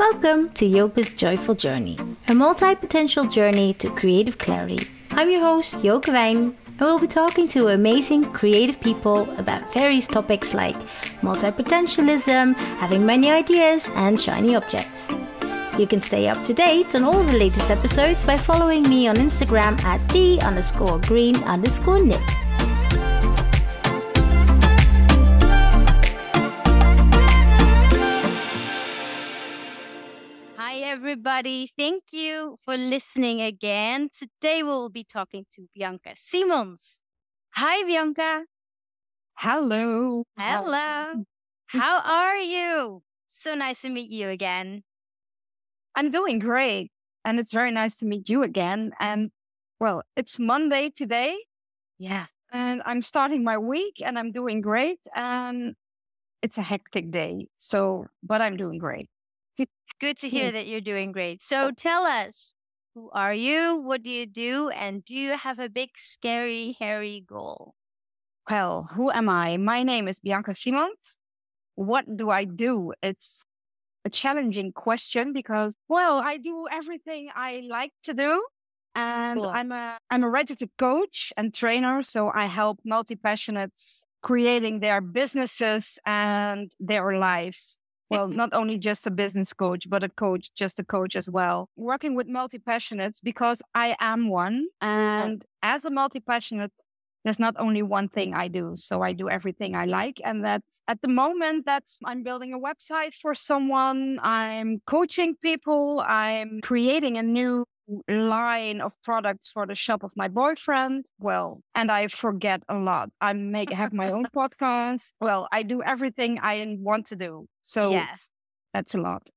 Welcome to Joke's Joyful Journey, a multi potential journey to creative clarity. I'm your host, Joke Wijn, and we'll be talking to amazing creative people about various topics like multi potentialism, having many ideas, and shiny objects. You can stay up to date on all the latest episodes by following me on Instagram at the underscore green underscore nib. Everybody. Thank you for listening again. Today we'll be talking to Bianca Simons. Hi, Bianca. Hello. Hello. How are you? So nice to meet you again. I'm doing great. And it's very nice to meet you again. And well, it's Monday today. Yes. And I'm starting my week and I'm doing great. And it's a hectic day. So, but I'm doing great. Good to hmm. hear that you're doing great. So oh. tell us, who are you? What do you do? And do you have a big, scary, hairy goal? Well, who am I? My name is Bianca Simons. What do I do? It's a challenging question because, well, I do everything I like to do. And Cool. I'm a I'm a registered coach and trainer. So I help multi-passionates creating their businesses and their lives. Well, not only just a business coach, but a coach, just a coach as well. Working with multi-passionates because I am one. And as a multi-passionate, there's not only one thing I do. So I do everything I like. And that's at the moment that's I'm building a website for someone. I'm coaching people. I'm creating a new line of products for the shop of my boyfriend. Well, and I forget a lot. I make have my own podcast. Well, I do everything I want to do. So yes. that's a lot.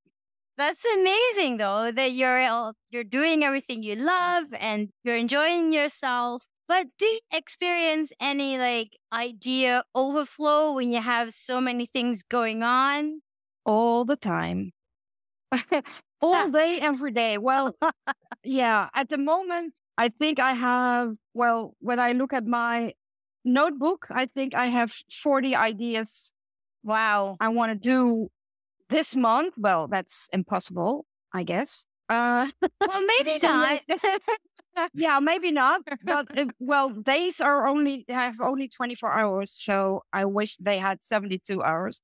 That's amazing though that you're all- you're doing everything you love and you're enjoying yourself. But do you experience any like idea overflow when you have so many things going on? all the time. all day, every day. Well, yeah, at the moment, I think I have, well, when I look at my notebook, I think I have 40 ideas Wow. I want to do this month. Well, that's impossible, I guess. Uh, Well, maybe not. Yeah, maybe not. But uh, well, days are only have only 24 hours, so I wish they had 72 hours.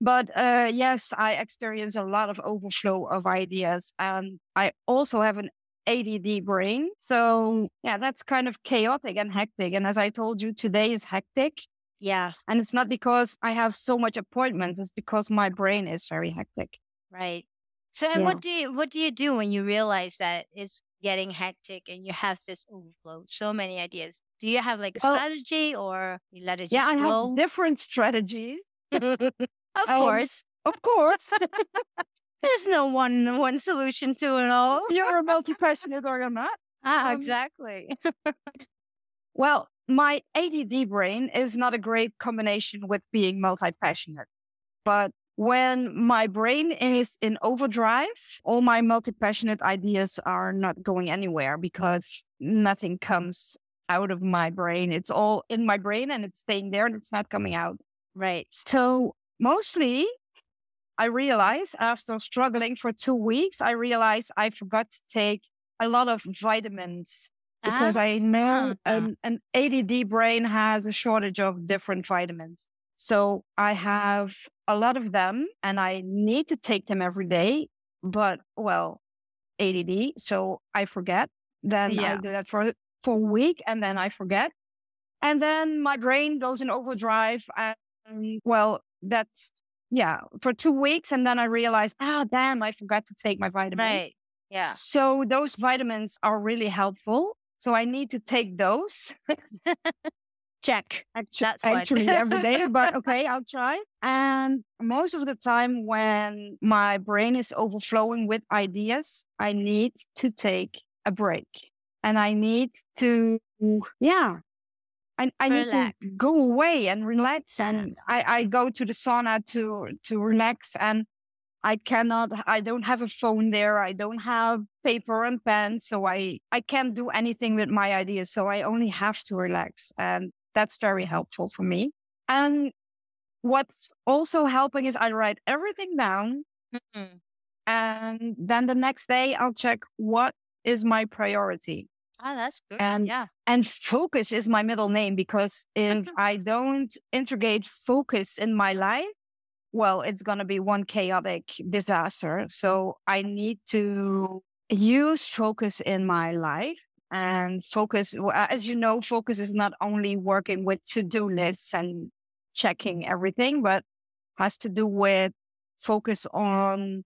But uh, yes, I experience a lot of overflow of ideas, and I also have an ADD brain. So yeah, that's kind of chaotic and hectic. And as I told you, today is hectic, yeah. and it's not because I have so much appointments. It's because my brain is very hectic. Right. So and Yeah. what do you what do you do when you realize that it's getting hectic and you have this overflow, so many ideas? Do you have like a Well, strategy or you let it just Yeah, I flow? have different strategies. of Um, course. Of course. There's no one one solution to it all. you're a multi-passionate or you're not. Ah, Um, exactly. Well, my ADD brain is not a great combination with being multi-passionate. But when my brain is in overdrive, all my multi-passionate ideas are not going anywhere because nothing comes out of my brain. It's all in my brain and it's staying there and it's not coming out. right. So mostly I realize after struggling for two weeks, I realize I forgot to take a lot of vitamins because I know Ah. an, an ADD brain has a shortage of different vitamins. So I have a lot of them and I need to take them every day. But well, ADD, so I forget. Then I do that for, for a week and then I forget. And then my brain goes in overdrive. And well, that's, yeah, for two weeks. And then I realize, ah, damn, I forgot to take my vitamins. Right. Yeah. So those vitamins are really helpful. So I need to take those. Check. Actu- That's actually every day, but okay, I'll try. And most of the time when my brain is overflowing with ideas, I need to take a break. And I need to yeah. I, I need to go away and relax and I, I go to the sauna to to relax and I cannot, I don't have a phone there. I don't have paper and pen. So I, I can't do anything with my ideas. So I only have to relax. And that's very helpful for me. And what's also helping is I write everything down Mm-mm. And then the next day I'll check what is my priority. Oh, that's good. And yeah. and focus is my middle name because if I don't integrate focus in my life, well, it's going to be one chaotic disaster. So I need to use focus in my life and focus. As you know, focus is not only working with to do lists and checking everything, but has to do with focus on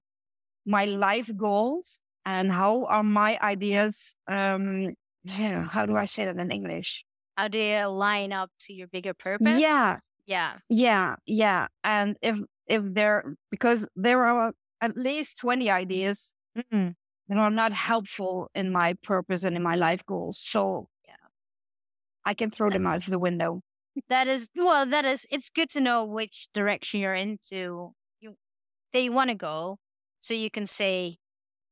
my life goals and how are my ideas um yeah, how do I say that in English? How do you line up to your bigger purpose? Yeah. Yeah. Yeah. Yeah. And if if there because there are at least 20 ideas that are not helpful in my purpose and in my life goals. So yeah. I can throw them out the window. That is well, that is it's good to know which direction you're into you that you want to go. So you can say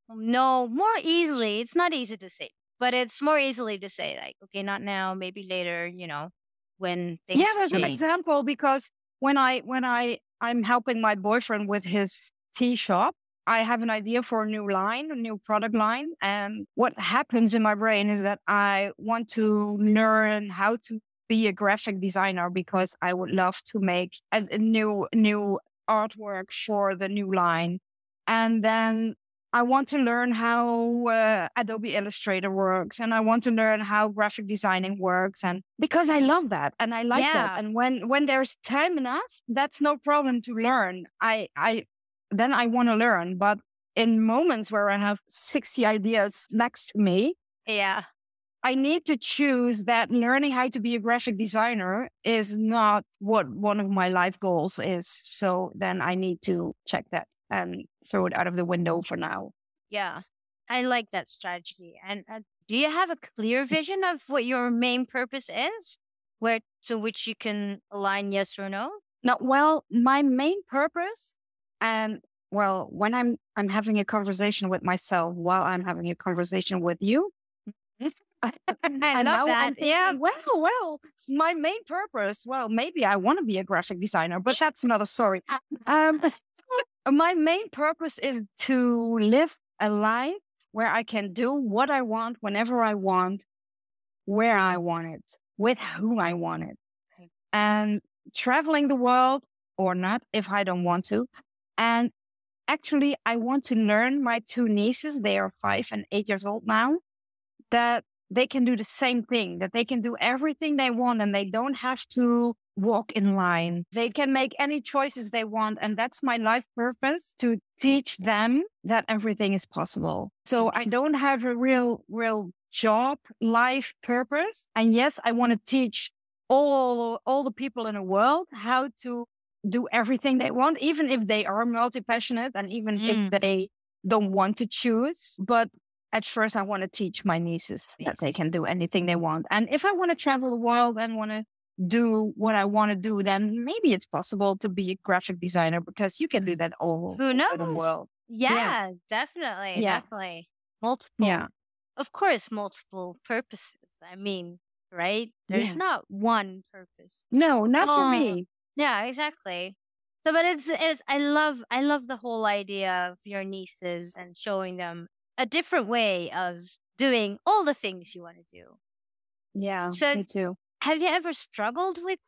no more easily. It's not easy to say, but it's more easily to say like, okay, not now, maybe later, you know, when things Yeah, that's an example because when I when I I'm helping my boyfriend with his tea shop, I have an idea for a new line, a new product line. And what happens in my brain is that I want to learn how to be a graphic designer because I would love to make a, a new new artwork for the new line. And then I want to learn how uh, Adobe Illustrator works and I want to learn how graphic designing works and because I love that and I like Yeah. that and when when there's time enough that's no problem to learn I I then I want to learn but in moments where I have 60 ideas next to me Yeah. I need to choose that learning how to be a graphic designer is not what one of my life goals is so then I need to check that and throw it out of the window for now Yeah. I like that strategy. And uh, do you have a clear vision of what your main purpose is? Where to which you can align yes or no? No, well, my main purpose, and well, when I'm I'm having a conversation with myself while I'm having a conversation with you. I and love now that. Thinking, well, well, my main purpose, well, maybe I want to be a graphic designer, but that's another story. Um, my main purpose is to live a life where I can do what I want whenever I want, where I want it, with who I want it, and traveling the world or not if I don't want to. And actually, I want to learn my two nieces, they are five and eight years old now, that they can do the same thing, that they can do everything they want and they don't have to walk in line. They can make any choices they want. And that's my life purpose to teach them that everything is possible. So I don't have a real, real job life purpose. And yes, I want to teach all, all the people in the world how to do everything they want, even if they are multi-passionate and even Mm. if they don't want to choose. But at first I want to teach my nieces that they can do anything they want. And if I want to travel the world and want to do what I want to do, then maybe it's possible to be a graphic designer because you can do that all Who over the world. Yeah, definitely. Yeah. Definitely. Multiple. Yeah. Of course, multiple purposes. I mean, right? There's Yeah. not one purpose. No, not for Oh. me. Yeah, exactly. So, but it's, it's, I love, I love the whole idea of your nieces and showing them a different way of doing all the things you want to do. Yeah. So- me too. Have you ever struggled with,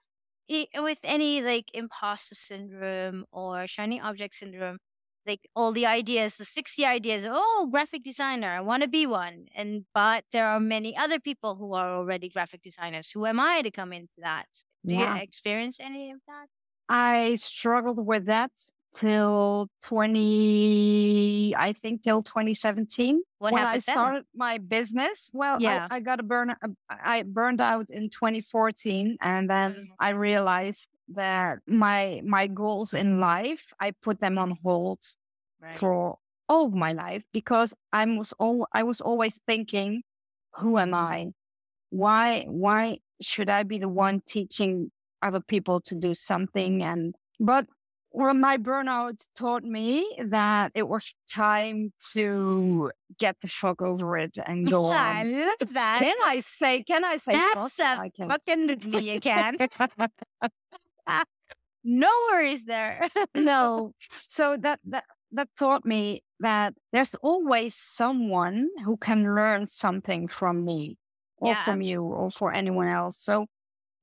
with any like imposter syndrome or shiny object syndrome? Like all the ideas, the 60 ideas, oh, graphic designer, I want to be one. And, but there are many other people who are already graphic designers. Who am I to come into that? Do Yeah. you experience any of that? I struggled with that till 20, I think till 2017. What when I happened then? started my business, well, Yeah. I, I got a burn, I burned out in 2014. And then Mhm. I realized that my, my goals in life, I put them on hold Right. for all of my life because I was all, I was always thinking, who am I? Why, why should I be the one teaching other people to do something? And, but well, my burnout taught me that it was time to get the fuck over it and go I on. love that. Can I say, can I say, That's fuck? a I can. fucking you can. no worries there. no. So that that that taught me that there's always someone who can learn something from me or yeah, from you or for anyone else. So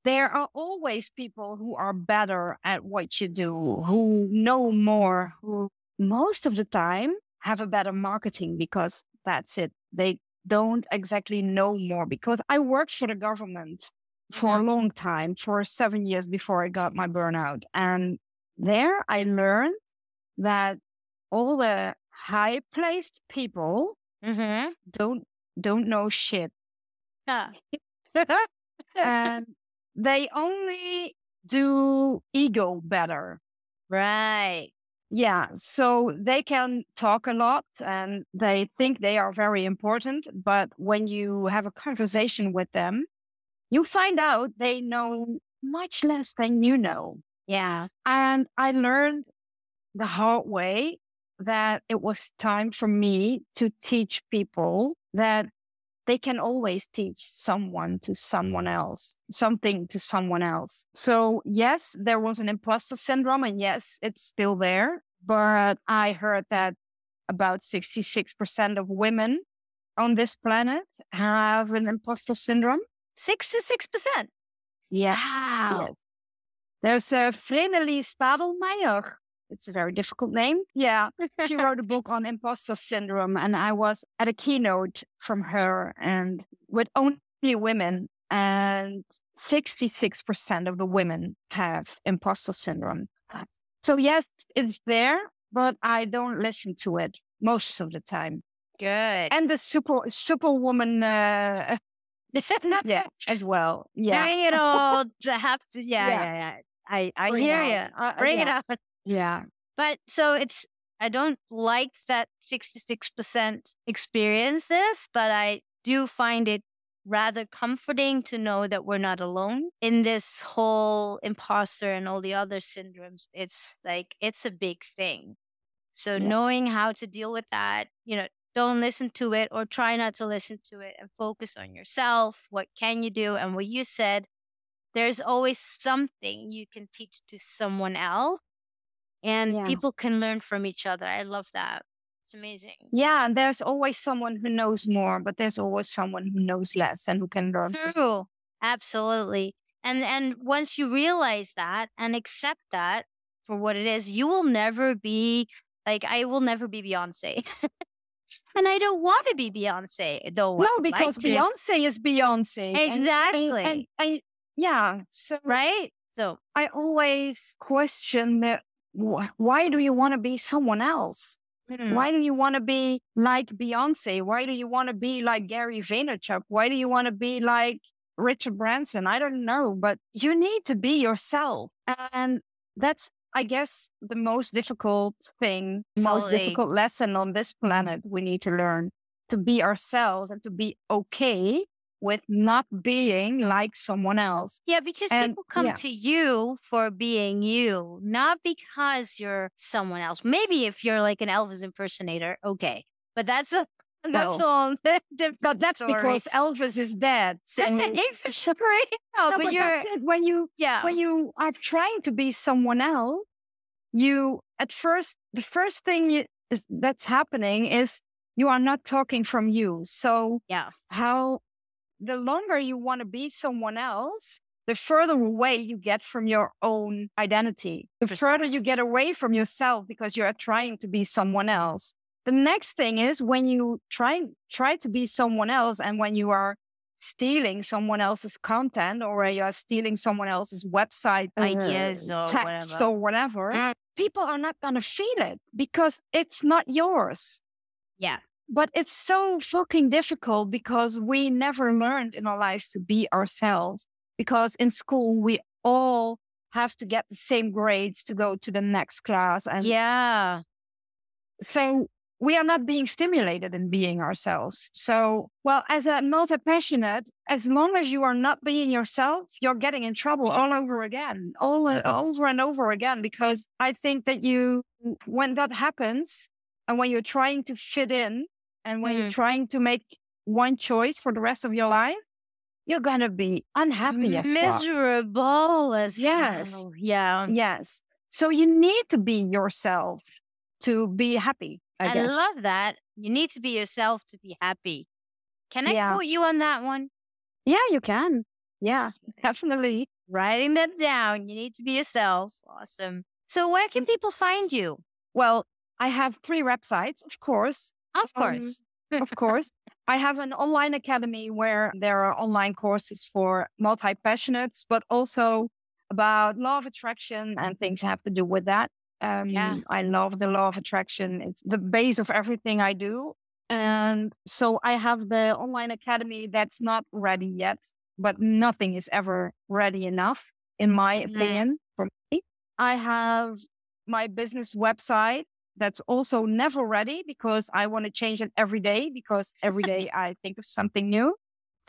there are always people who are better at what you do, who know more, who most of the time have a better marketing because that's it. They don't exactly know more because I worked for the government for a long time, for seven years before I got my burnout. And there I learned that all the high placed people mm-hmm. don't don't know shit. Yeah. and they only do ego better. Right. Yeah. So they can talk a lot and they think they are very important. But when you have a conversation with them, you find out they know much less than you know. Yeah. And I learned the hard way that it was time for me to teach people that they can always teach someone to someone else, something to someone else. So, yes, there was an imposter syndrome, and yes, it's still there. But I heard that about 66% of women on this planet have an imposter syndrome. 66%. Yeah. Wow. Yes. There's a Vreneli Stadelmaier it's a very difficult name. Yeah. she wrote a book on imposter syndrome and I was at a keynote from her and with only women and 66% of the women have imposter syndrome. So yes, it's there, but I don't listen to it most of the time. Good. And the super superwoman uh yeah, as well. Yeah. Bring it all have to yeah, yeah, yeah. yeah. I, I Bring hear you. Uh, Bring it out. Yeah. But so it's, I don't like that 66% experience this, but I do find it rather comforting to know that we're not alone in this whole imposter and all the other syndromes. It's like, it's a big thing. So yeah. knowing how to deal with that, you know, don't listen to it or try not to listen to it and focus on yourself. What can you do? And what you said, there's always something you can teach to someone else and yeah. people can learn from each other. I love that. It's amazing. Yeah, and there's always someone who knows more, but there's always someone who knows less and who can learn. True. Absolutely. And and once you realize that and accept that for what it is, you will never be like I will never be Beyonce. and I don't want to be Beyonce though. No, because like Beyonce is Beyonce. Exactly. And, and, and, yeah. So right. So I always question that why do you want to be someone else? Mm. Why do you want to be like Beyonce? Why do you want to be like Gary Vaynerchuk? Why do you want to be like Richard Branson? I don't know, but you need to be yourself. And that's, I guess, the most difficult thing, Absolutely. most difficult lesson on this planet we need to learn to be ourselves and to be okay with not being like someone else. Yeah, because and, people come yeah. to you for being you, not because you're someone else. Maybe if you're like an Elvis impersonator, okay. But that's a that's no. all. But that's story. because Elvis is dead. So, no, but, but you're when you yeah. when you are trying to be someone else, you at first the first thing you, is, that's happening is you are not talking from you. So yeah, how the longer you want to be someone else, the further away you get from your own identity, the further you get away from yourself because you're trying to be someone else. The next thing is when you try try to be someone else and when you are stealing someone else's content or you are stealing someone else's website ideas uh, or text whatever. or whatever, mm. people are not going to feel it because it's not yours. Yeah. But it's so fucking difficult because we never learned in our lives to be ourselves. Because in school, we all have to get the same grades to go to the next class. And yeah. So we are not being stimulated in being ourselves. So, well, as a multi passionate, as long as you are not being yourself, you're getting in trouble all over again, all uh, over and over again. Because I think that you, when that happens, and when you're trying to fit in, and when mm. you're trying to make one choice for the rest of your life, you're gonna be unhappy as. Miserable as Yes. hell. Yeah. Yes. So you need to be yourself to be happy. I, I, love that. You need to be yourself to be happy. Can I Yeah. quote you on that one? yeah, you can. Yeah, definitely. Writing that down. You need to be yourself. Awesome. So where can people find you? Well, I have three websites, of course. Of Um, course. of course. I have an online academy where there are online courses for multi passionates, but also about law of attraction and things have to do with that. Um, Yeah. I love the law of attraction. It's the base of everything I do. And so I have the online academy that's not ready yet, but nothing is ever ready enough, in my Mhm. opinion, for me. I have my business website that's also never ready because I want to change it every day because every day I think of something new.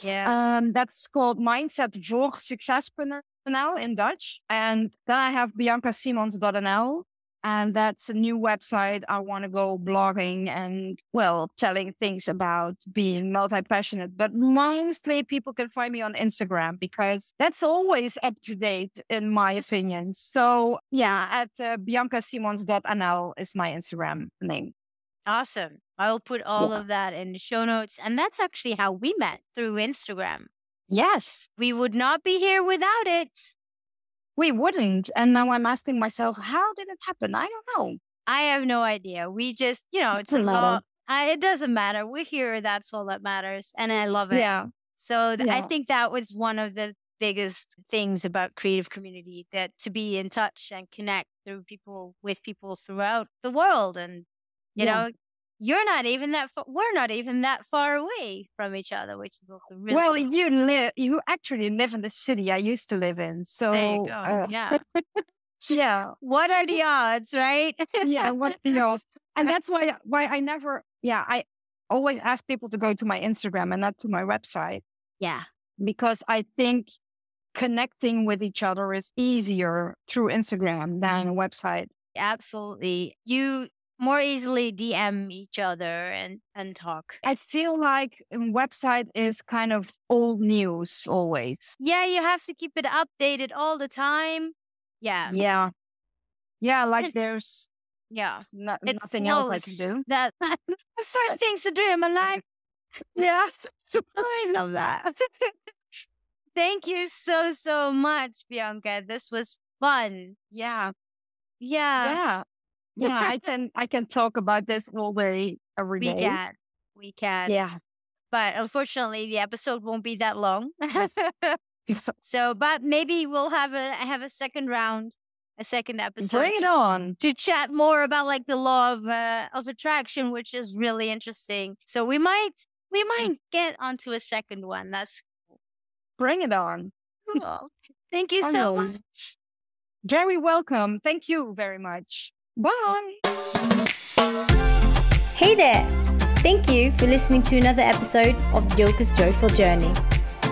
yeah. Um, that's called Mindset voor Succes.nl in Dutch. And then I have biancasimons.nl. And that's a new website. I want to go blogging and, well, telling things about being multi passionate. But mostly people can find me on Instagram because that's always up to date, in my opinion. So, yeah, at uh, biancasimons.nl is my Instagram name. awesome. I will put all Yeah. of that in the show notes. And that's actually how we met through Instagram. Yes, We would not be here without it. We wouldn't. And now I'm asking myself, how did it happen? I don't know. I have no idea. We just, you know, it's Doesn't a matter. I, it doesn't matter. We're here. That's all that matters. And I love it. Yeah. So th- I think that was one of the biggest things about creative community that to be in touch and connect through people with people throughout the world. And, you Yeah. know, you're not even that far, we're not even that far away from each other, which is also really Well, cool. you live, you actually live in the city I used to live in. So, there you go. uh, yeah. yeah, What are the odds, right? yeah, what else? And that's why, why I never, yeah, I always ask people to go to my Instagram and not to my website yeah. because I think connecting with each other is easier through Instagram than a website. Absolutely. You more easily DM each other and, and talk. I feel like a website is kind of old news always. Yeah, you have to keep it updated all the time. Yeah. Yeah. Yeah, like there's Yeah. no, nothing else I can do. That I have certain things to do in my life. Yes. I love that. Thank you so, so much, Bianca. This was fun. Yeah. Yeah. Yeah. Yeah. I can I can talk about this all day, every we day. can. We can. Yeah. But unfortunately, the episode won't be that long. so, but maybe we'll have a have a second round, a second episode. Bring it on. to chat more about like the law of uh, of attraction, which is really interesting. So we might we might get onto a second one. That's Bring it on. cool. Thank you so much. Very welcome. Thank you very much. Bye. Hey there! Thank you for listening to another episode of Joke's Joyful Journey.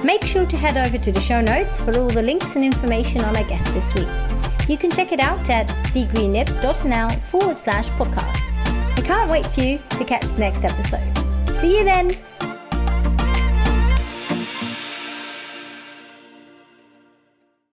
Make sure to head over to the show notes for all the links and information on our guest this week. You can check it out at thegreennib.nl forward slash podcast. I can't wait for you to catch the next episode. See you then!